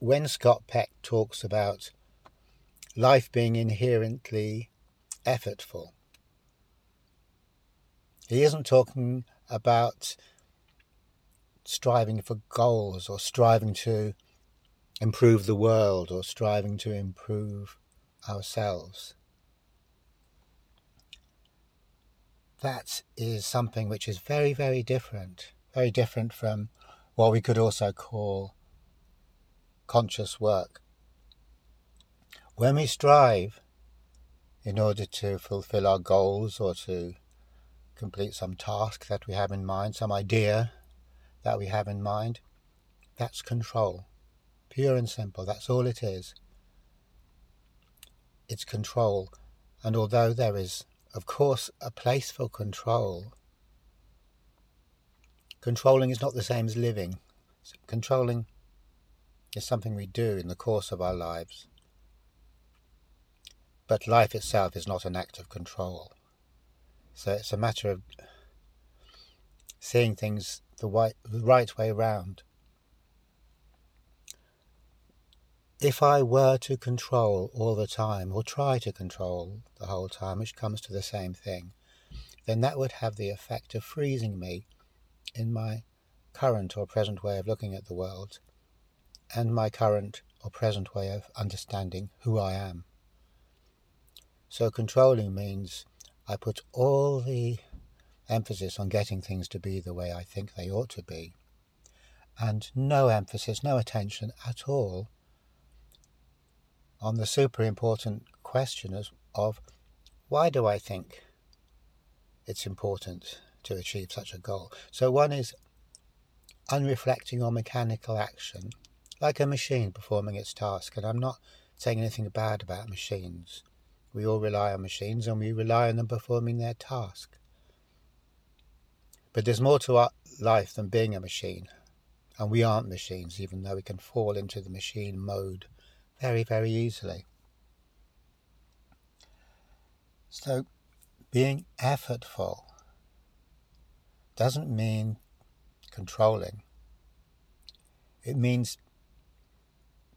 when Scott Peck talks about life being inherently effortful, he isn't talking about striving for goals or striving to improve the world or striving to improve ourselves. That is something which is very, very different, very different from what we could also call conscious work. When we strive in order to fulfill our goals or to complete some task that we have in mind, some idea that we have in mind, that's control. Pure and simple, that's all it is. It's control. And although there is, of course, a place for control, controlling is not the same as living. Controlling is something we do in the course of our lives. But life itself is not an act of control. So it's a matter of seeing things the right, way round. if I were to control all the time, or try to control the whole time, which comes to the same thing, then that would have the effect of freezing me in my current or present way of looking at the world and my current or present way of understanding who I am. So, controlling means I put all the emphasis on getting things to be the way I think they ought to be, and no emphasis, no attention at all on the super important question of why do I think it's important to achieve such a goal? So, one is unreflecting or mechanical action, like a machine performing its task. And I'm not saying anything bad about machines. We all rely on machines and we rely on them performing their task. But there's more to our life than being a machine. And we aren't machines, even though we can fall into the machine mode very, very easily. So, being effortful doesn't mean controlling. It means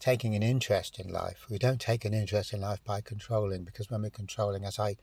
taking an interest in life. We don't take an interest in life by controlling, because when we're controlling, as I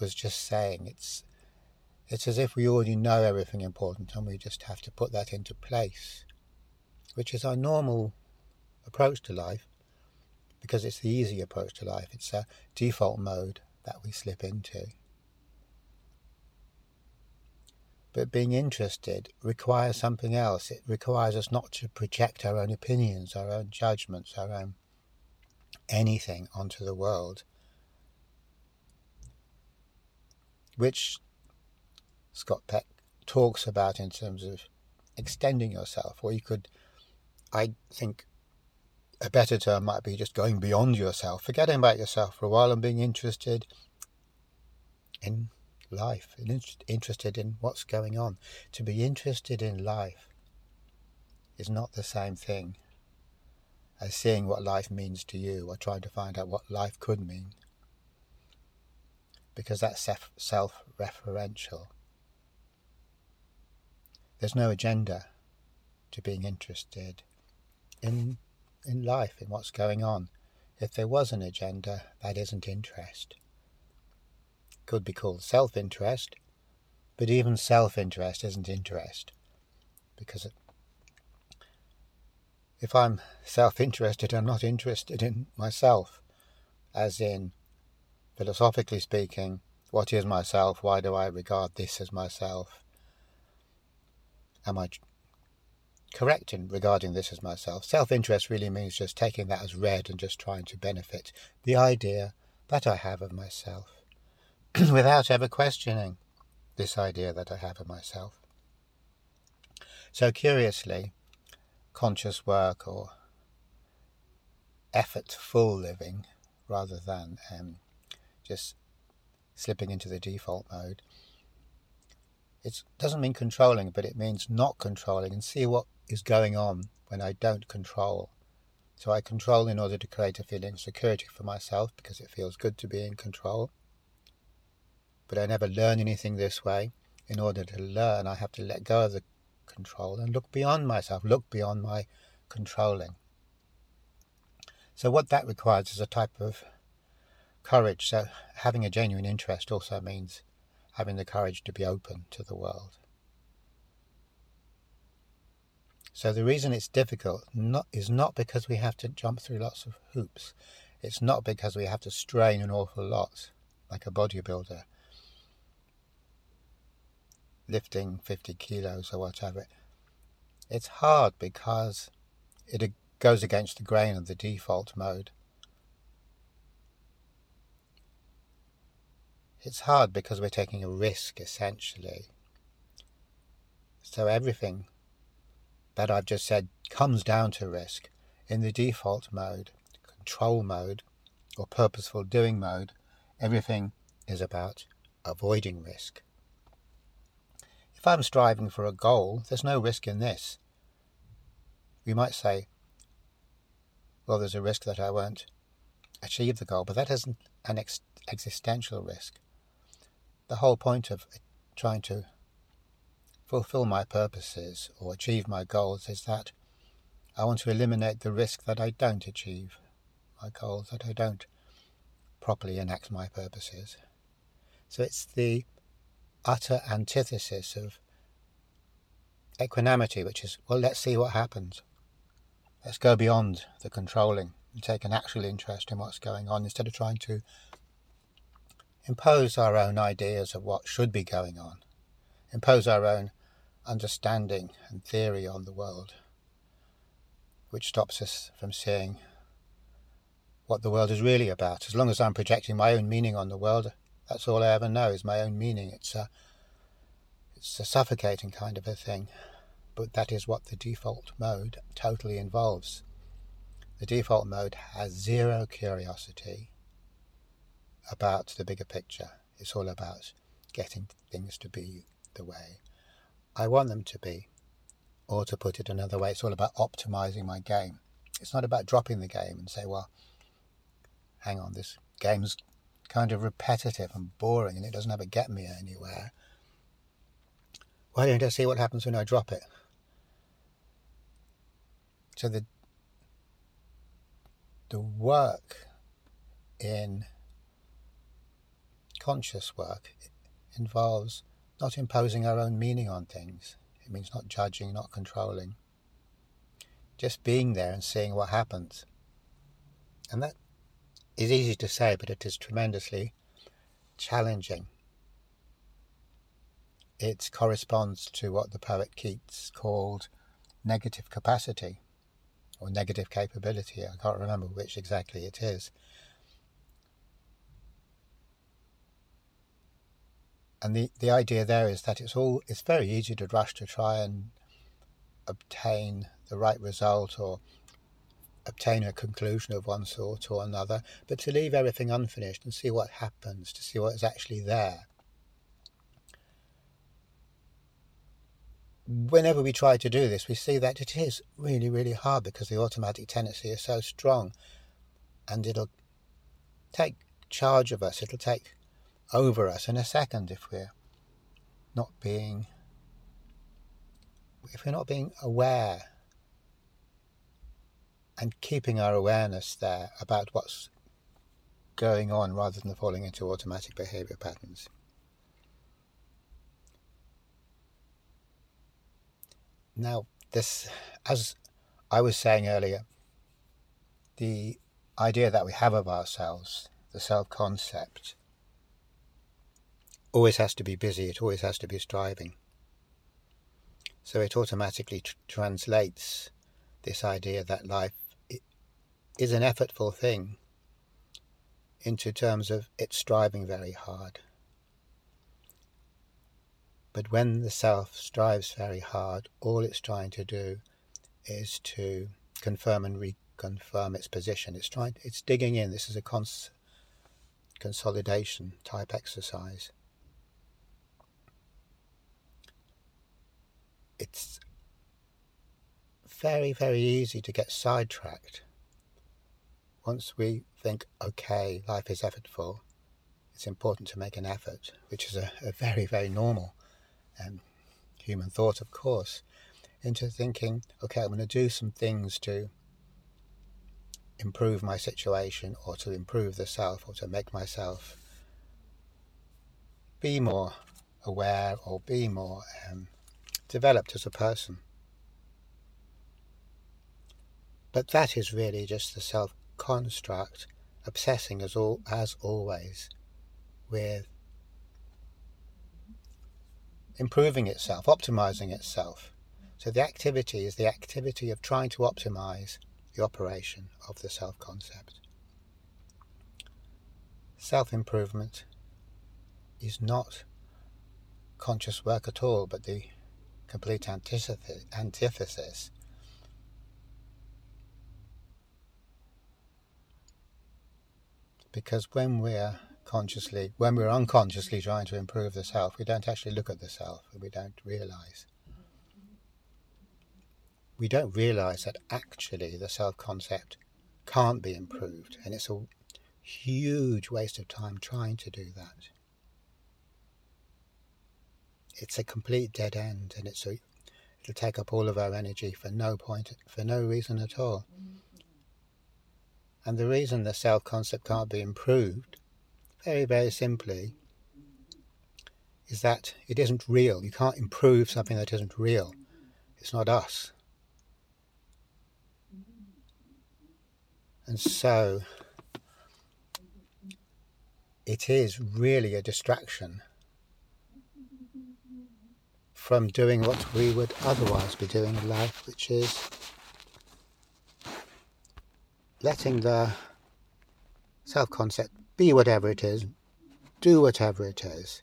was just saying, it's it's as if we already know everything important and we just have to put that into place, which is our normal approach to life because it's the easy approach to life. It's a default mode that we slip into. But being interested requires something else. It requires us not to project our own opinions, our own judgments, our own anything onto the world, which Scott Peck talks about in terms of extending yourself, or you could, I think, a better term might be just going beyond yourself, forgetting about yourself for a while and being interested in life, interested in what's going on. To be interested in life is not the same thing as seeing what life means to you or trying to find out what life could mean. Because that's self referential. There's no agenda to being interested in in life, in what's going on. If there was an agenda, that isn't interest. Could be called self interest, but even self interest isn't interest. Because if I'm self interested, I'm not interested in myself, as in, philosophically speaking, what is myself? Why do I regard this as myself? Am I correct in regarding this as myself. Self interest really means just taking that as read and just trying to benefit the idea that I have of myself without ever questioning this idea that I have of myself. So, curiously, conscious work or effortful living rather than um, just slipping into the default mode. It doesn't mean controlling, but it means not controlling and see what is going on when I don't control. So I control in order to create a feeling of security for myself because it feels good to be in control. But I never learn anything this way. In order to learn, I have to let go of the control and look beyond myself, look beyond my controlling. So, what that requires is a type of courage. So, having a genuine interest also means having the courage to be open to the world. So, the reason it's difficult not, is not because we have to jump through lots of hoops, it's not because we have to strain an awful lot, like a bodybuilder lifting 50 kilos or whatever. It's hard because it goes against the grain of the default mode. It's hard because we're taking a risk essentially. So everything that I've just said comes down to risk. In the default mode, control mode, or purposeful doing mode, everything is about avoiding risk. If I'm striving for a goal, there's no risk in this. We might say, well, there's a risk that I won't achieve the goal, but that isn't an ex- existential risk. The whole point of trying to fulfill my purposes or achieve my goals is that I want to eliminate the risk that I don't achieve my goals, that I don't properly enact my purposes. So it's the utter antithesis of equanimity, which is, well, let's see what happens. Let's go beyond the controlling and take an actual interest in what's going on instead of trying to impose our own ideas of what should be going on, impose our own understanding and theory on the world, which stops us from seeing what the world is really about. As long as I'm projecting my own meaning on the world, that's all I ever know is my own meaning. It's a, it's a suffocating kind of a thing but that is what the default mode totally involves. The default mode has zero curiosity about the bigger picture. It's all about getting things to be the way I want them to be. Or to put it another way, it's all about optimizing my game. It's not about dropping the game and say, well, hang on, this game's kind of repetitive and boring and it doesn't ever get me anywhere. Why don't I see what happens when I drop it? So the the work in conscious work involves not imposing our own meaning on things. It means not judging, not controlling. Just being there and seeing what happens. And that is easy to say, but it is tremendously challenging. It corresponds to what the poet Keats called negative capacity or negative capability. I can't remember which exactly it is. And the, the idea there is that it's all it's very easy to rush to try and obtain the right result or obtain a conclusion of one sort or another, but to leave everything unfinished and see what happens, to see what is actually there. whenever we try to do this, we see that it is really, really hard because the automatic tendency is so strong and it'll take charge of us, it'll take over us in a second if we're not being if we're not being aware and keeping our awareness there about what's going on rather than falling into automatic behavior patterns. Now, this, as I was saying earlier, the idea that we have of ourselves, the self concept, always has to be busy, it always has to be striving. So it automatically tr- translates this idea that life is an effortful thing into terms of it's striving very hard. But when the self strives very hard, all it's trying to do is to confirm and reconfirm its position. It's trying, it's digging in. This is a cons- consolidation type exercise. It's very, very easy to get sidetracked. Once we think, okay, life is effortful, it's important to make an effort, which is a, a very, very normal um, human thought, of course. into thinking, okay, I'm going to do some things to improve my situation or to improve the self or to make myself be more aware or be more um, developed as a person. But that is really just the self construct obsessing as all as always with improving itself, optimizing itself. So the activity is the activity of trying to optimize the operation of the self concept. Self improvement is not conscious work at all, but the complete antithesis. Because when we're consciously, when we're unconsciously trying to improve the self, we don't actually look at the self, and we don't realize. We don't realize that actually the self concept can't be improved, and it's a huge waste of time trying to do that it's a complete dead end and it's a it'll take up all of our energy for no point for no reason at all and the reason the self concept can't be improved very very simply is that it isn't real. You can't improve something that isn't real. It's not us. And so it is really a distraction from doing what we would otherwise be doing in life, which is letting the self concept be whatever it is, do whatever it is,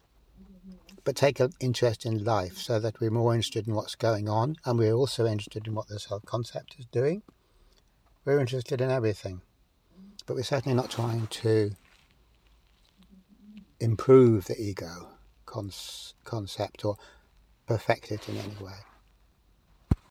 but take an interest in life so that we're more interested in what's going on and we're also interested in what the self concept is doing. We're interested in everything, but we're certainly not trying to improve the ego concept or perfect it in any way.